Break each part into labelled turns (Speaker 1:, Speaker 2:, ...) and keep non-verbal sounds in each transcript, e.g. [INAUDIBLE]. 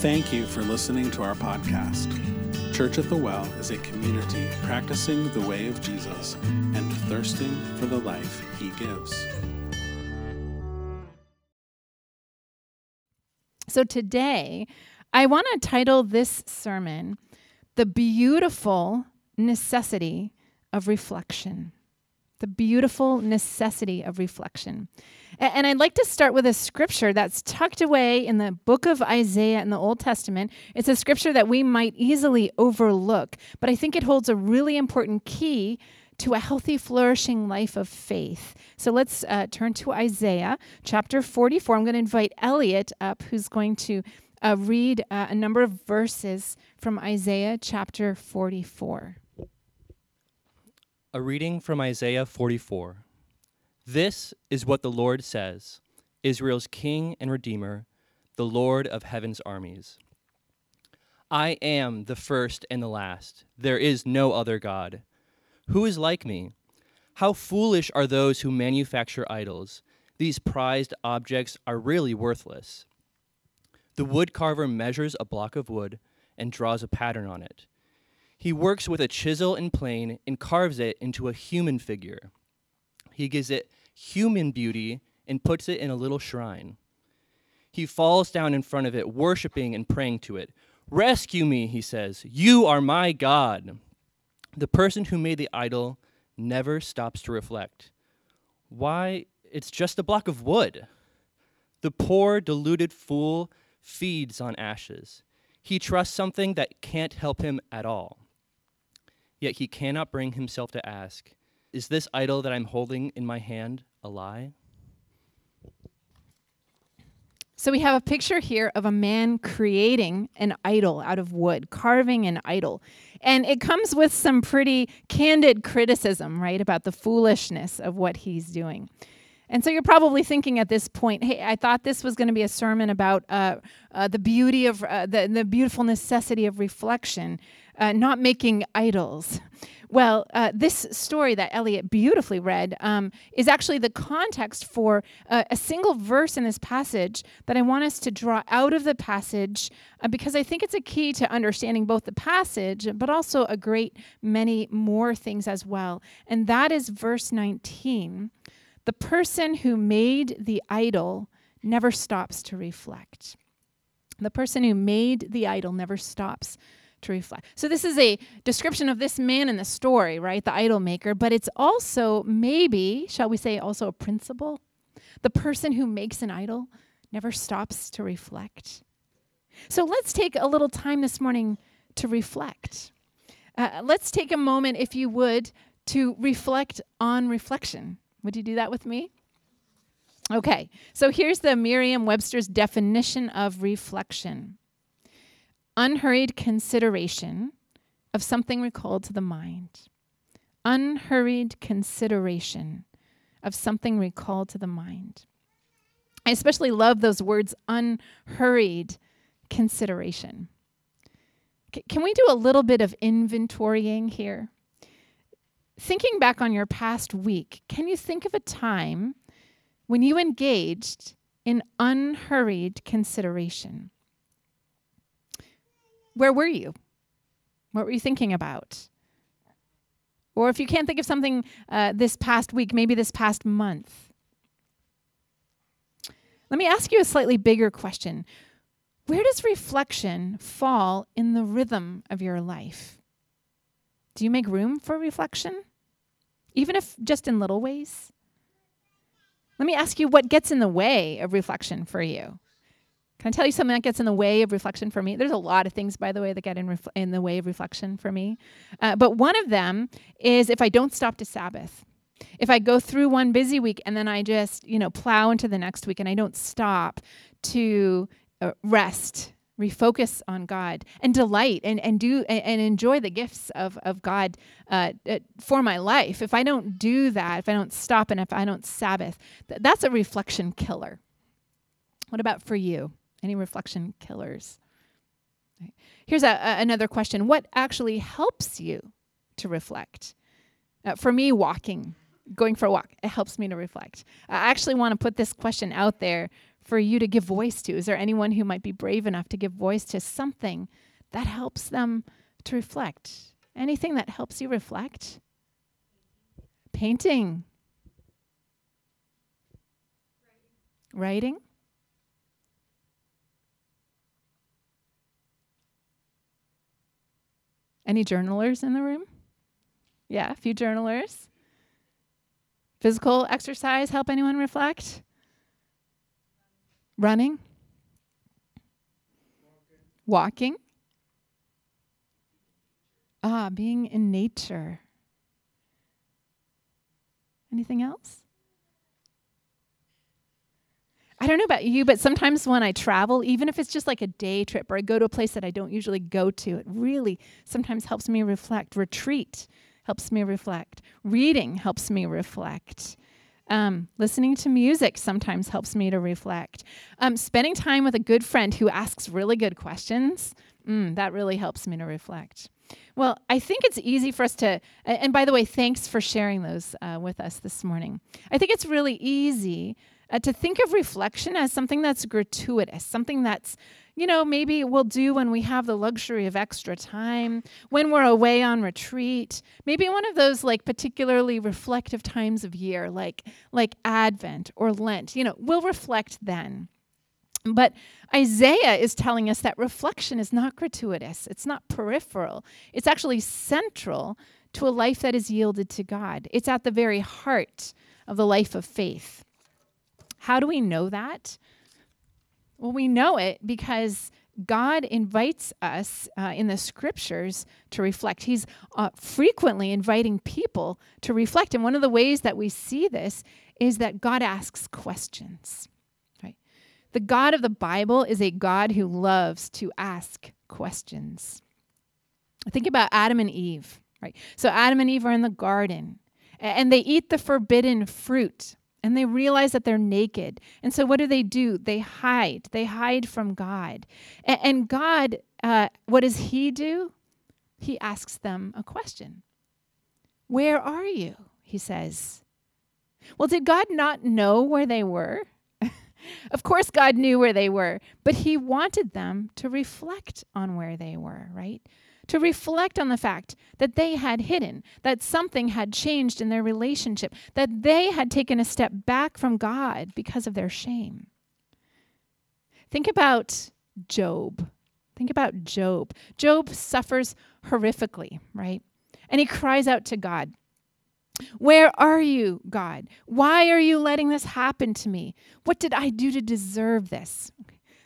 Speaker 1: Thank you for listening to our podcast. Church at the Well is a community practicing the way of Jesus and thirsting for the life he gives.
Speaker 2: So today, I want to title this sermon, The Beautiful Necessity of Reflection. The beautiful necessity of reflection. And I'd like to start with a scripture that's tucked away in the book of Isaiah in the Old Testament. It's a scripture that we might easily overlook, but I think it holds a really important key to a healthy, flourishing life of faith. So let's uh, turn to Isaiah chapter 44. I'm going to invite Elliot up, who's going to uh, read uh, a number of verses from Isaiah chapter 44.
Speaker 3: A reading from Isaiah 44. This is what the Lord says Israel's King and Redeemer, the Lord of heaven's armies. I am the first and the last. There is no other God. Who is like me? How foolish are those who manufacture idols. These prized objects are really worthless. The woodcarver measures a block of wood and draws a pattern on it. He works with a chisel and plane and carves it into a human figure. He gives it human beauty and puts it in a little shrine. He falls down in front of it, worshiping and praying to it. Rescue me, he says. You are my God. The person who made the idol never stops to reflect. Why, it's just a block of wood. The poor, deluded fool feeds on ashes. He trusts something that can't help him at all. Yet he cannot bring himself to ask, Is this idol that I'm holding in my hand a lie?
Speaker 2: So we have a picture here of a man creating an idol out of wood, carving an idol. And it comes with some pretty candid criticism, right, about the foolishness of what he's doing. And so you're probably thinking at this point, hey, I thought this was going to be a sermon about uh, uh, the beauty of uh, the, the beautiful necessity of reflection, uh, not making idols. Well, uh, this story that Elliot beautifully read um, is actually the context for uh, a single verse in this passage that I want us to draw out of the passage uh, because I think it's a key to understanding both the passage but also a great many more things as well. And that is verse 19. The person who made the idol never stops to reflect. The person who made the idol never stops to reflect. So this is a description of this man in the story, right? The idol maker, but it's also maybe, shall we say, also a principle. The person who makes an idol never stops to reflect. So let's take a little time this morning to reflect. Uh, let's take a moment, if you would, to reflect on reflection. Would you do that with me? Okay, so here's the Merriam Webster's definition of reflection unhurried consideration of something recalled to the mind. Unhurried consideration of something recalled to the mind. I especially love those words, unhurried consideration. C- can we do a little bit of inventorying here? Thinking back on your past week, can you think of a time when you engaged in unhurried consideration? Where were you? What were you thinking about? Or if you can't think of something uh, this past week, maybe this past month. Let me ask you a slightly bigger question. Where does reflection fall in the rhythm of your life? Do you make room for reflection? Even if just in little ways? Let me ask you what gets in the way of reflection for you? Can I tell you something that gets in the way of reflection for me? There's a lot of things, by the way, that get in, ref- in the way of reflection for me. Uh, but one of them is if I don't stop to Sabbath. If I go through one busy week and then I just, you know, plow into the next week and I don't stop to uh, rest, refocus on God, and delight and, and do and, and enjoy the gifts of, of God uh, uh, for my life. If I don't do that, if I don't stop and if I don't Sabbath, th- that's a reflection killer. What about for you? Any reflection killers? Here's a, a, another question What actually helps you to reflect? Uh, for me, walking going for a walk. It helps me to reflect. I actually want to put this question out there for you to give voice to. Is there anyone who might be brave enough to give voice to something that helps them to reflect? Anything that helps you reflect? Painting. Writing. Any journalers in the room? Yeah, a few journalers. Physical exercise help anyone reflect? Running? Walking? Ah, being in nature. Anything else? I don't know about you, but sometimes when I travel, even if it's just like a day trip or I go to a place that I don't usually go to, it really sometimes helps me reflect. Retreat helps me reflect. Reading helps me reflect. Um, listening to music sometimes helps me to reflect. Um, spending time with a good friend who asks really good questions, mm, that really helps me to reflect. Well, I think it's easy for us to, and by the way, thanks for sharing those uh, with us this morning. I think it's really easy uh, to think of reflection as something that's gratuitous, something that's you know, maybe we'll do when we have the luxury of extra time, when we're away on retreat, maybe one of those like particularly reflective times of year, like like Advent or Lent, you know, we'll reflect then. But Isaiah is telling us that reflection is not gratuitous, it's not peripheral, it's actually central to a life that is yielded to God. It's at the very heart of the life of faith. How do we know that? Well, we know it because God invites us uh, in the scriptures to reflect. He's uh, frequently inviting people to reflect. And one of the ways that we see this is that God asks questions. Right? The God of the Bible is a God who loves to ask questions. Think about Adam and Eve, right? So Adam and Eve are in the garden and they eat the forbidden fruit and they realize that they're naked. And so, what do they do? They hide. They hide from God. And God, uh, what does He do? He asks them a question Where are you? He says. Well, did God not know where they were? [LAUGHS] of course, God knew where they were, but He wanted them to reflect on where they were, right? To reflect on the fact that they had hidden, that something had changed in their relationship, that they had taken a step back from God because of their shame. Think about Job. Think about Job. Job suffers horrifically, right? And he cries out to God. Where are you, God? Why are you letting this happen to me? What did I do to deserve this?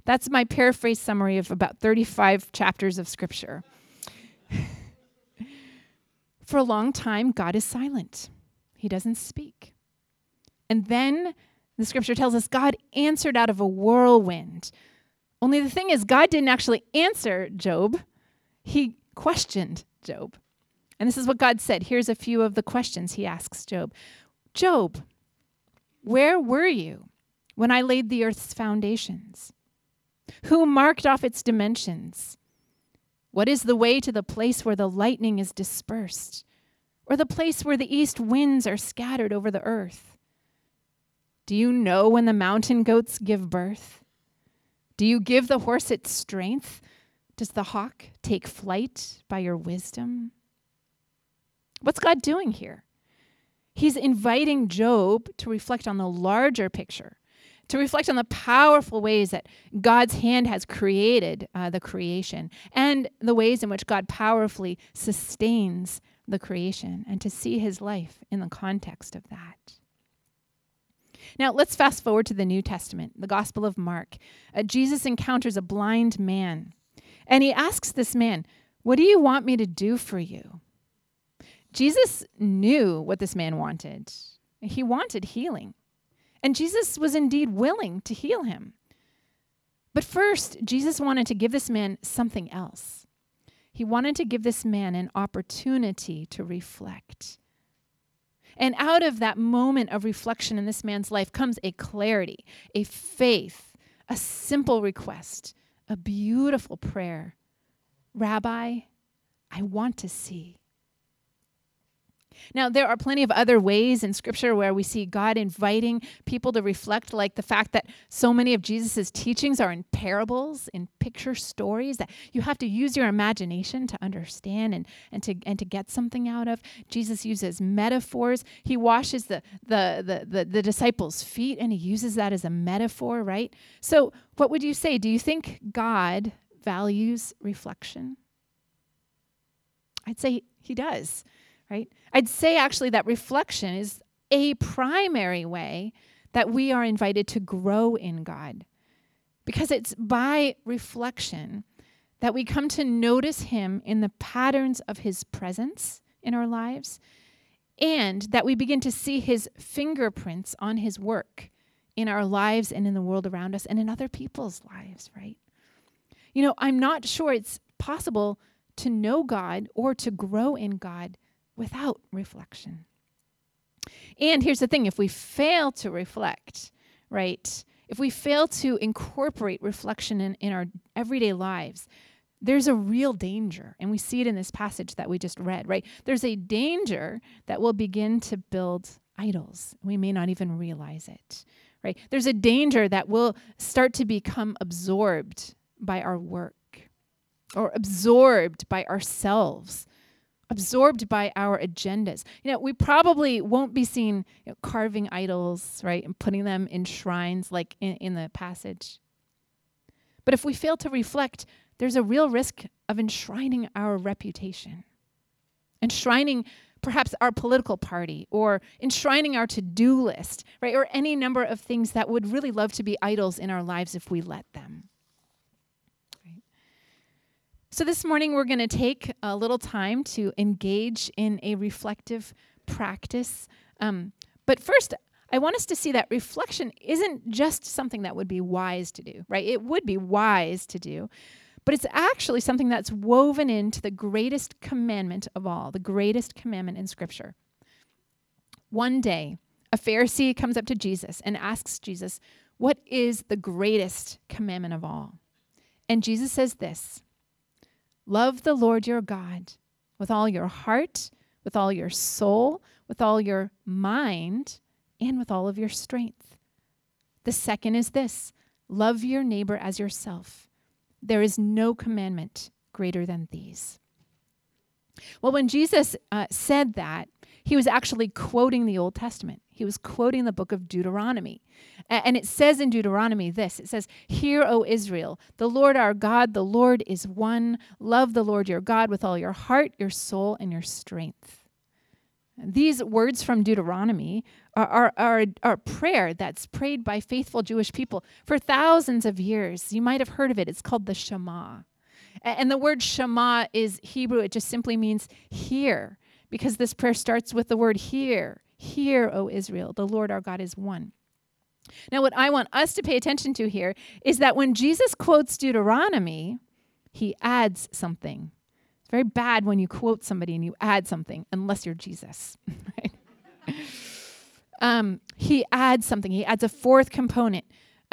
Speaker 2: That's my paraphrase summary of about 35 chapters of scripture. For a long time, God is silent, He doesn't speak. And then the scripture tells us God answered out of a whirlwind. Only the thing is, God didn't actually answer Job, He questioned Job. And this is what God said. Here's a few of the questions He asks Job Job, where were you when I laid the earth's foundations? Who marked off its dimensions? What is the way to the place where the lightning is dispersed, or the place where the east winds are scattered over the earth? Do you know when the mountain goats give birth? Do you give the horse its strength? Does the hawk take flight by your wisdom? What's God doing here? He's inviting Job to reflect on the larger picture to reflect on the powerful ways that God's hand has created uh, the creation and the ways in which God powerfully sustains the creation, and to see his life in the context of that. Now, let's fast forward to the New Testament, the Gospel of Mark. Uh, Jesus encounters a blind man, and he asks this man, What do you want me to do for you? Jesus knew what this man wanted. He wanted healing. And Jesus was indeed willing to heal him. But first, Jesus wanted to give this man something else. He wanted to give this man an opportunity to reflect. And out of that moment of reflection in this man's life comes a clarity, a faith, a simple request, a beautiful prayer Rabbi, I want to see. Now, there are plenty of other ways in Scripture where we see God inviting people to reflect, like the fact that so many of Jesus' teachings are in parables, in picture stories, that you have to use your imagination to understand and, and, to, and to get something out of. Jesus uses metaphors. He washes the, the, the, the, the disciples' feet and he uses that as a metaphor, right? So, what would you say? Do you think God values reflection? I'd say he does right? I'd say actually that reflection is a primary way that we are invited to grow in God. Because it's by reflection that we come to notice Him in the patterns of His presence in our lives, and that we begin to see His fingerprints on His work in our lives and in the world around us and in other people's lives, right? You know, I'm not sure it's possible to know God or to grow in God without reflection. And here's the thing if we fail to reflect, right, if we fail to incorporate reflection in, in our everyday lives, there's a real danger. And we see it in this passage that we just read, right? There's a danger that we'll begin to build idols. We may not even realize it, right? There's a danger that we'll start to become absorbed by our work or absorbed by ourselves absorbed by our agendas. You know, we probably won't be seen you know, carving idols, right, and putting them in shrines like in, in the passage. But if we fail to reflect, there's a real risk of enshrining our reputation, enshrining perhaps our political party, or enshrining our to do list, right, or any number of things that would really love to be idols in our lives if we let them. So, this morning we're going to take a little time to engage in a reflective practice. Um, but first, I want us to see that reflection isn't just something that would be wise to do, right? It would be wise to do, but it's actually something that's woven into the greatest commandment of all, the greatest commandment in Scripture. One day, a Pharisee comes up to Jesus and asks Jesus, What is the greatest commandment of all? And Jesus says this Love the Lord your God with all your heart, with all your soul, with all your mind, and with all of your strength. The second is this love your neighbor as yourself. There is no commandment greater than these. Well, when Jesus uh, said that, he was actually quoting the Old Testament. He was quoting the book of Deuteronomy. And it says in Deuteronomy this it says, Hear, O Israel, the Lord our God, the Lord is one. Love the Lord your God with all your heart, your soul, and your strength. These words from Deuteronomy are, are, are, are prayer that's prayed by faithful Jewish people for thousands of years. You might have heard of it. It's called the Shema. And the word Shema is Hebrew, it just simply means hear, because this prayer starts with the word hear. Hear, O Israel, the Lord our God is one. Now, what I want us to pay attention to here is that when Jesus quotes Deuteronomy, he adds something. It's very bad when you quote somebody and you add something, unless you're Jesus. [LAUGHS] Right? um, he adds something, he adds a fourth component.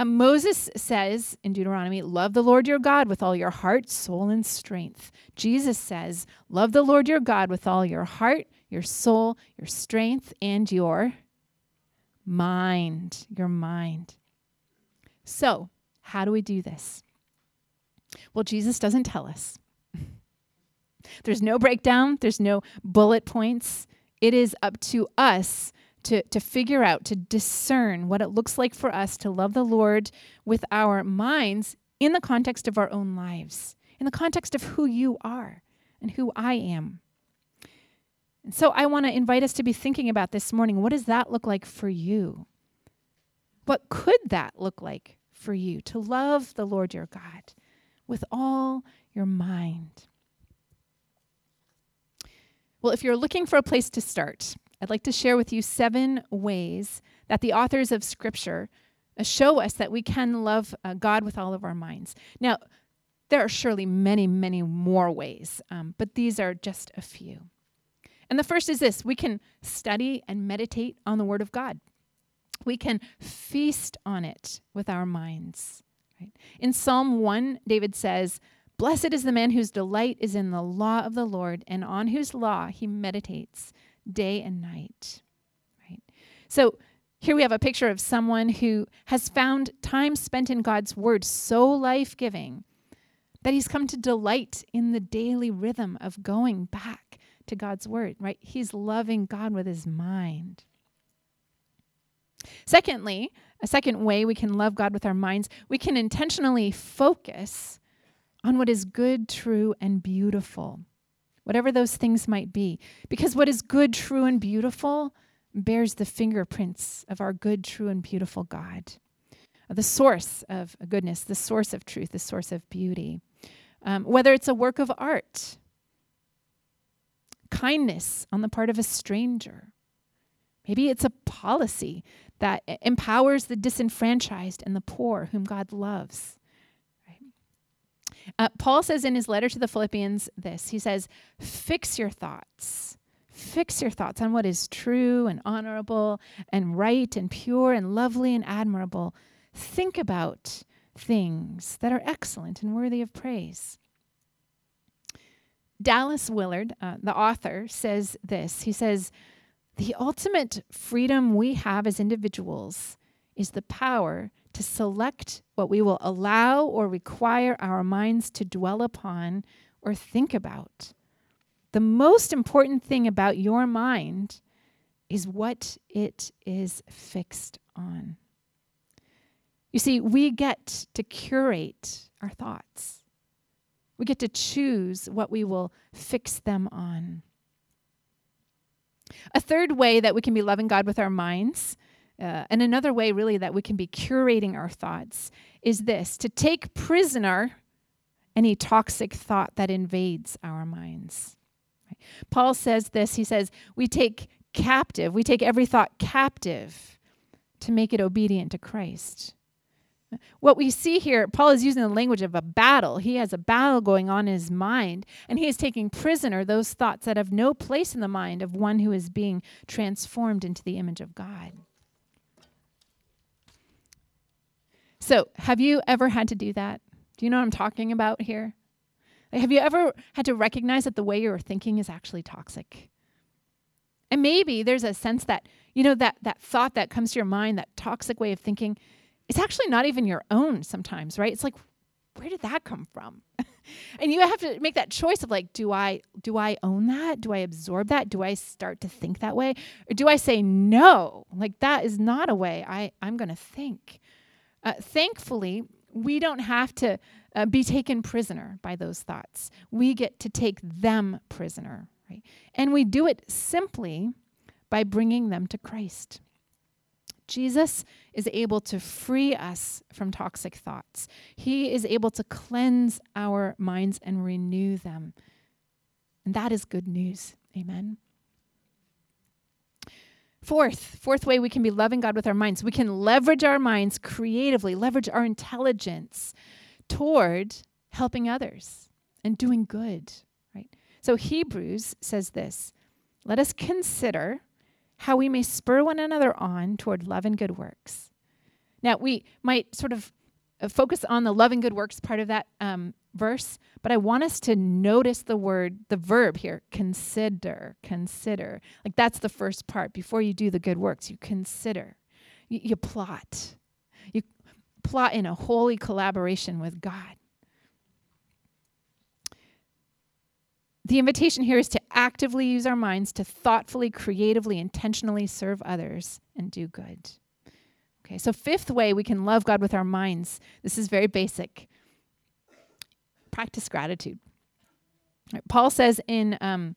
Speaker 2: Um, Moses says in Deuteronomy, Love the Lord your God with all your heart, soul, and strength. Jesus says, Love the Lord your God with all your heart, your soul, your strength, and your mind. Your mind. So, how do we do this? Well, Jesus doesn't tell us. [LAUGHS] there's no breakdown, there's no bullet points. It is up to us to, to figure out, to discern what it looks like for us to love the Lord with our minds in the context of our own lives, in the context of who you are and who I am. And so I want to invite us to be thinking about this morning what does that look like for you? What could that look like for you to love the Lord your God with all your mind? Well, if you're looking for a place to start, I'd like to share with you seven ways that the authors of Scripture uh, show us that we can love uh, God with all of our minds. Now, there are surely many, many more ways, um, but these are just a few. And the first is this we can study and meditate on the Word of God, we can feast on it with our minds. Right? In Psalm 1, David says, Blessed is the man whose delight is in the law of the Lord, and on whose law he meditates day and night. Right? So here we have a picture of someone who has found time spent in God's word so life giving that he's come to delight in the daily rhythm of going back to God's word, right? He's loving God with his mind. Secondly, a second way we can love God with our minds, we can intentionally focus on what is good, true, and beautiful, whatever those things might be. Because what is good, true, and beautiful bears the fingerprints of our good, true, and beautiful God, the source of goodness, the source of truth, the source of beauty. Um, whether it's a work of art, kindness on the part of a stranger, maybe it's a policy that empowers the disenfranchised and the poor whom God loves. Uh, Paul says in his letter to the Philippians this He says, Fix your thoughts. Fix your thoughts on what is true and honorable and right and pure and lovely and admirable. Think about things that are excellent and worthy of praise. Dallas Willard, uh, the author, says this. He says, The ultimate freedom we have as individuals is the power to select what we will allow or require our minds to dwell upon or think about. The most important thing about your mind is what it is fixed on. You see, we get to curate our thoughts. We get to choose what we will fix them on. A third way that we can be loving God with our minds uh, and another way, really, that we can be curating our thoughts is this to take prisoner any toxic thought that invades our minds. Paul says this he says, We take captive, we take every thought captive to make it obedient to Christ. What we see here, Paul is using the language of a battle. He has a battle going on in his mind, and he is taking prisoner those thoughts that have no place in the mind of one who is being transformed into the image of God. So, have you ever had to do that? Do you know what I'm talking about here? Have you ever had to recognize that the way you're thinking is actually toxic? And maybe there's a sense that, you know, that, that thought that comes to your mind, that toxic way of thinking, it's actually not even your own sometimes, right? It's like, where did that come from? [LAUGHS] and you have to make that choice of like, do I do I own that? Do I absorb that? Do I start to think that way? Or do I say no? Like that is not a way I, I'm gonna think. Uh, thankfully, we don't have to uh, be taken prisoner by those thoughts. We get to take them prisoner, right? And we do it simply by bringing them to Christ. Jesus is able to free us from toxic thoughts. He is able to cleanse our minds and renew them. And that is good news. Amen. Fourth, fourth way we can be loving God with our minds. We can leverage our minds creatively, leverage our intelligence toward helping others and doing good, right? So Hebrews says this, let us consider how we may spur one another on toward love and good works. Now, we might sort of uh, focus on the love and good works part of that um, verse, but I want us to notice the word, the verb here, consider, consider. Like that's the first part. Before you do the good works, you consider, you, you plot. You plot in a holy collaboration with God. The invitation here is to actively use our minds to thoughtfully, creatively, intentionally serve others and do good. Okay, so fifth way we can love God with our minds. This is very basic practice gratitude. Paul says in um,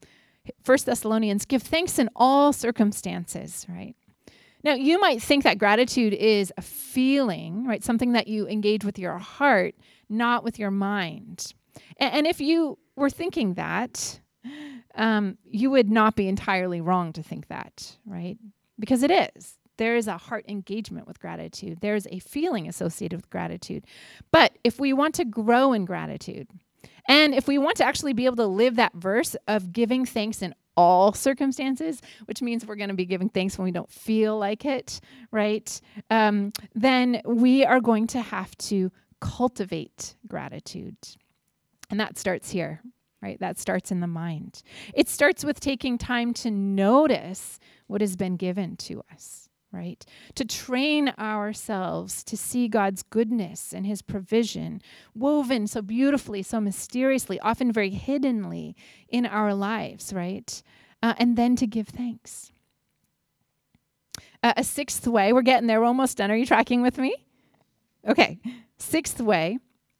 Speaker 2: 1 Thessalonians, give thanks in all circumstances, right? Now, you might think that gratitude is a feeling, right? Something that you engage with your heart, not with your mind. And, and if you were thinking that, um, you would not be entirely wrong to think that, right? Because it is there is a heart engagement with gratitude. There's a feeling associated with gratitude. But if we want to grow in gratitude, and if we want to actually be able to live that verse of giving thanks in all circumstances, which means we're going to be giving thanks when we don't feel like it, right? Um, then we are going to have to cultivate gratitude. And that starts here, right? That starts in the mind. It starts with taking time to notice what has been given to us, right? To train ourselves to see God's goodness and his provision woven so beautifully, so mysteriously, often very hiddenly in our lives, right? Uh, and then to give thanks. Uh, a sixth way, we're getting there, we're almost done. Are you tracking with me? Okay. Sixth way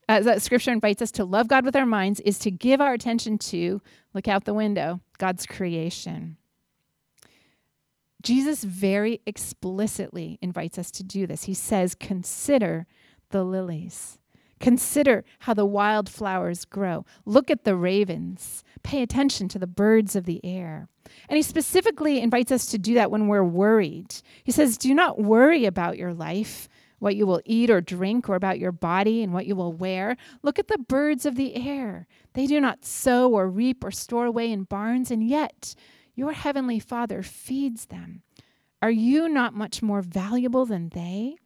Speaker 2: uh, that scripture invites us to love God with our minds is to give our attention to, look out the window, God's creation. Jesus very explicitly invites us to do this. He says, Consider the lilies. Consider how the wildflowers grow. Look at the ravens. Pay attention to the birds of the air. And he specifically invites us to do that when we're worried. He says, Do not worry about your life, what you will eat or drink, or about your body and what you will wear. Look at the birds of the air. They do not sow or reap or store away in barns, and yet your heavenly Father feeds them. Are you not much more valuable than they?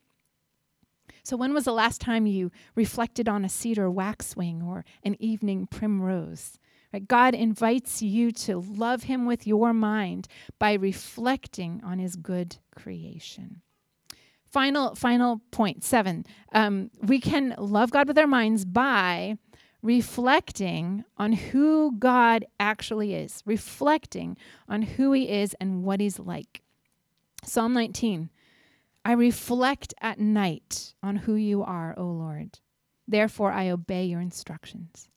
Speaker 2: So, when was the last time you reflected on a cedar waxwing or an evening primrose? Right? God invites you to love Him with your mind by reflecting on His good creation. Final, final point seven. Um, we can love God with our minds by reflecting on who God actually is, reflecting on who He is and what He's like. Psalm 19 I reflect at night on who you are, O Lord. Therefore, I obey your instructions.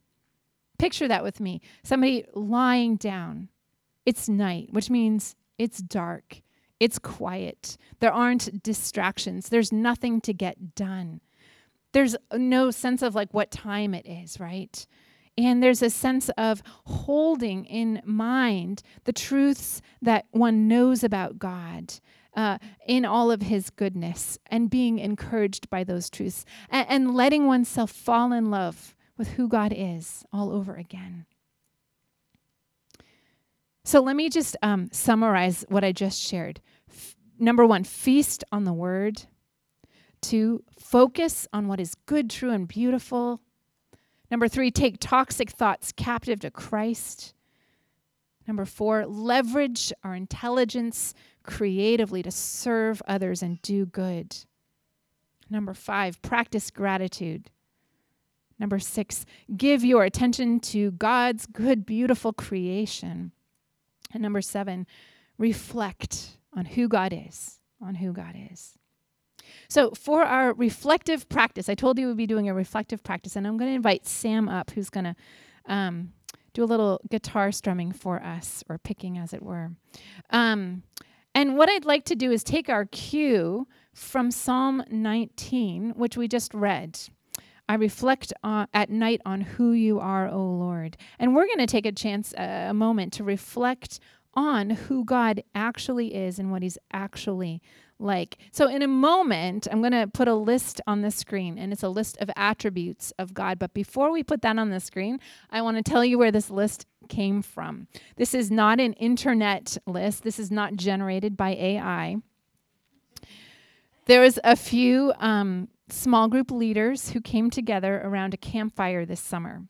Speaker 2: Picture that with me somebody lying down. It's night, which means it's dark, it's quiet. There aren't distractions, there's nothing to get done. There's no sense of like what time it is, right? And there's a sense of holding in mind the truths that one knows about God uh, in all of his goodness and being encouraged by those truths and, and letting oneself fall in love with who God is all over again. So let me just um, summarize what I just shared. F- number one, feast on the word. Two, focus on what is good, true, and beautiful. Number three, take toxic thoughts captive to Christ. Number four, leverage our intelligence creatively to serve others and do good. Number five, practice gratitude. Number six, give your attention to God's good, beautiful creation. And number seven, reflect on who God is, on who God is. So, for our reflective practice, I told you we'd be doing a reflective practice, and I'm going to invite Sam up, who's going to um, do a little guitar strumming for us, or picking, as it were. Um, and what I'd like to do is take our cue from Psalm 19, which we just read. I reflect on, at night on who you are, O Lord. And we're going to take a chance, uh, a moment to reflect on who God actually is and what he's actually like. So, in a moment, I'm going to put a list on the screen, and it's a list of attributes of God. But before we put that on the screen, I want to tell you where this list came from. This is not an internet list, this is not generated by AI. There was a few um, small group leaders who came together around a campfire this summer.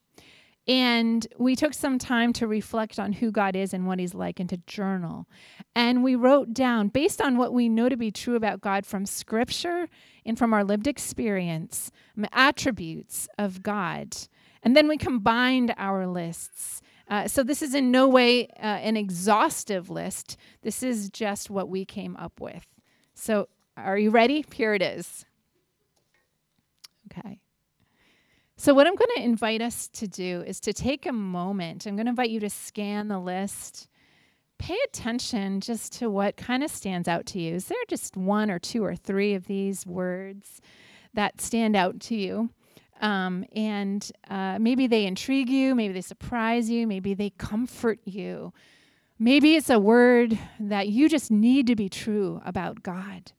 Speaker 2: And we took some time to reflect on who God is and what He's like and to journal. And we wrote down, based on what we know to be true about God from Scripture and from our lived experience, attributes of God. And then we combined our lists. Uh, so this is in no way uh, an exhaustive list. This is just what we came up with. So are you ready? Here it is. Okay. So, what I'm going to invite us to do is to take a moment. I'm going to invite you to scan the list. Pay attention just to what kind of stands out to you. Is there just one or two or three of these words that stand out to you? Um, and uh, maybe they intrigue you, maybe they surprise you, maybe they comfort you. Maybe it's a word that you just need to be true about God.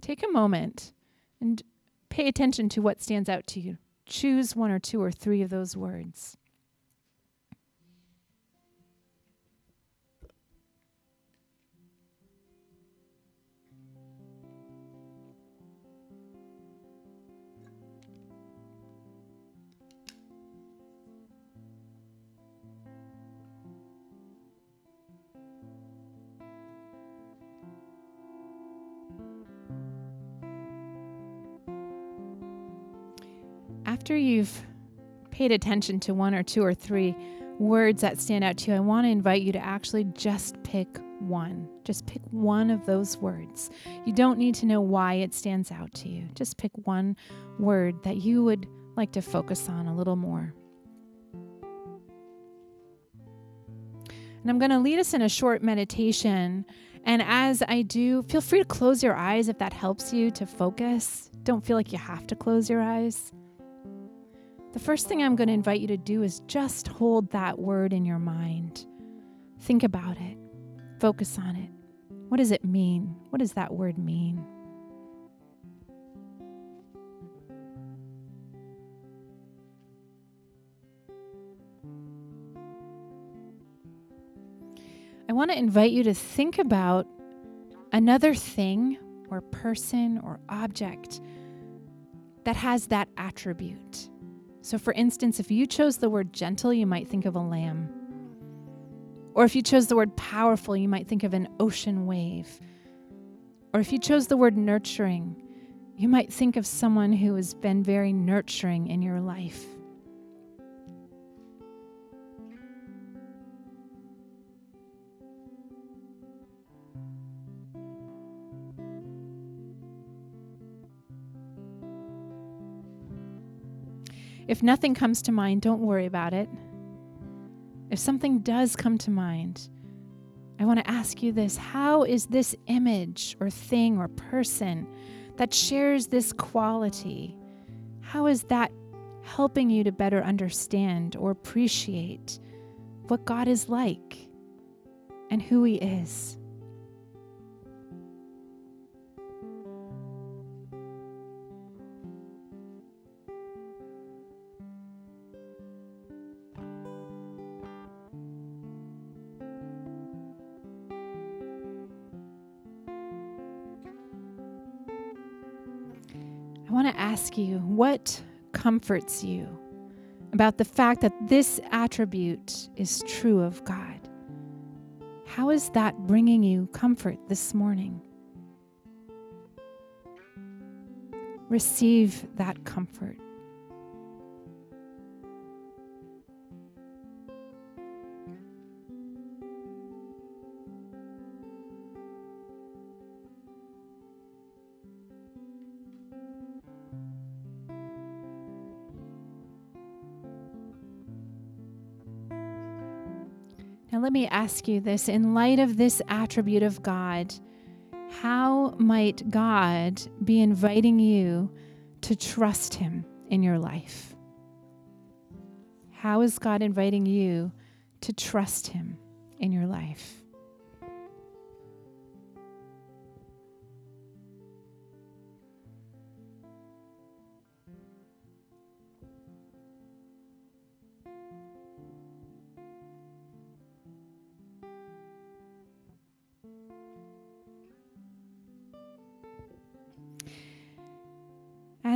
Speaker 2: Take a moment and Pay attention to what stands out to you. Choose one or two or three of those words. After you've paid attention to one or two or three words that stand out to you, I want to invite you to actually just pick one. Just pick one of those words. You don't need to know why it stands out to you. Just pick one word that you would like to focus on a little more. And I'm going to lead us in a short meditation. And as I do, feel free to close your eyes if that helps you to focus. Don't feel like you have to close your eyes. The first thing I'm going to invite you to do is just hold that word in your mind. Think about it, focus on it. What does it mean? What does that word mean? I want to invite you to think about another thing or person or object that has that attribute. So, for instance, if you chose the word gentle, you might think of a lamb. Or if you chose the word powerful, you might think of an ocean wave. Or if you chose the word nurturing, you might think of someone who has been very nurturing in your life. If nothing comes to mind, don't worry about it. If something does come to mind, I want to ask you this How is this image or thing or person that shares this quality, how is that helping you to better understand or appreciate what God is like and who He is? What comforts you about the fact that this attribute is true of God? How is that bringing you comfort this morning? Receive that comfort. Let me ask you this in light of this attribute of God, how might God be inviting you to trust Him in your life? How is God inviting you to trust Him in your life?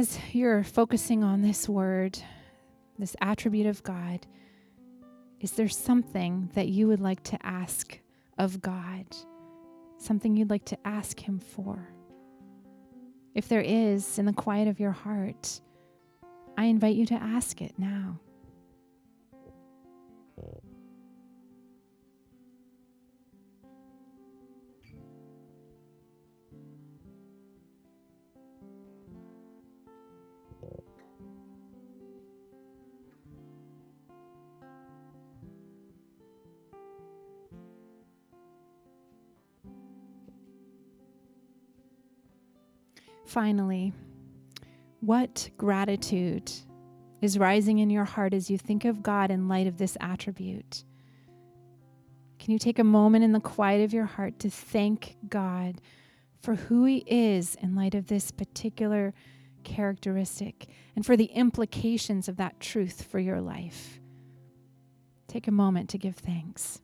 Speaker 2: As you're focusing on this word, this attribute of God, is there something that you would like to ask of God? Something you'd like to ask Him for? If there is, in the quiet of your heart, I invite you to ask it now. Finally, what gratitude is rising in your heart as you think of God in light of this attribute? Can you take a moment in the quiet of your heart to thank God for who He is in light of this particular characteristic and for the implications of that truth for your life? Take a moment to give thanks.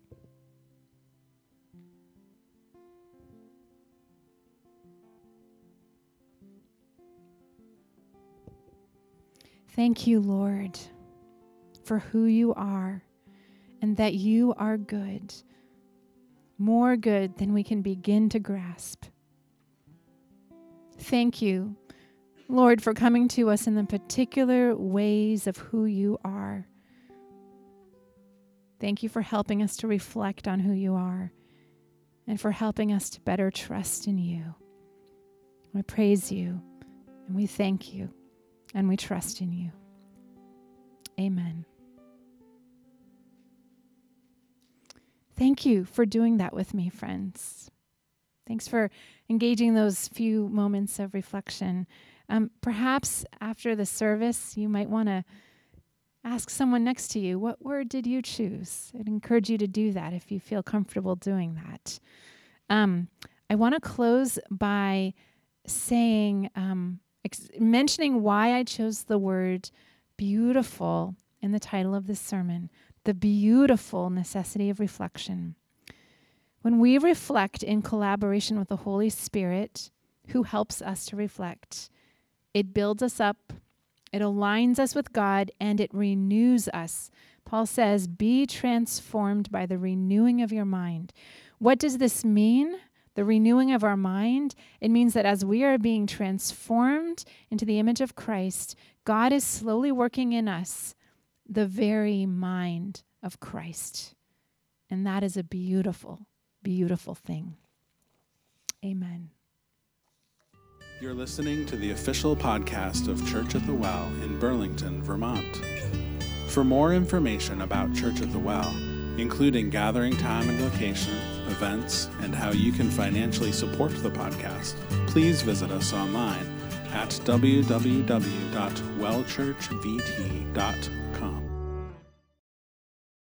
Speaker 2: Thank you, Lord, for who you are and that you are good, more good than we can begin to grasp. Thank you Lord, for coming to us in the particular ways of who you are. Thank you for helping us to reflect on who you are and for helping us to better trust in you. We praise you and we thank you and we trust in you. Amen. Thank you for doing that with me, friends. Thanks for engaging those few moments of reflection. Um, perhaps after the service, you might want to ask someone next to you, What word did you choose? I'd encourage you to do that if you feel comfortable doing that. Um, I want to close by saying, um, ex- mentioning why I chose the word beautiful in the title of this sermon the beautiful necessity of reflection. When we reflect in collaboration with the Holy Spirit, who helps us to reflect, it builds us up, it aligns us with God, and it renews us. Paul says, Be transformed by the renewing of your mind. What does this mean? The renewing of our mind, it means that as we are being transformed into the image of Christ, God is slowly working in us the very mind of Christ. And that is a beautiful, beautiful thing. Amen.
Speaker 1: You're listening to the official podcast of Church at the Well in Burlington, Vermont. For more information about Church at the Well, including gathering time and location, events, and how you can financially support the podcast, please visit us online at www.wellchurchvt.com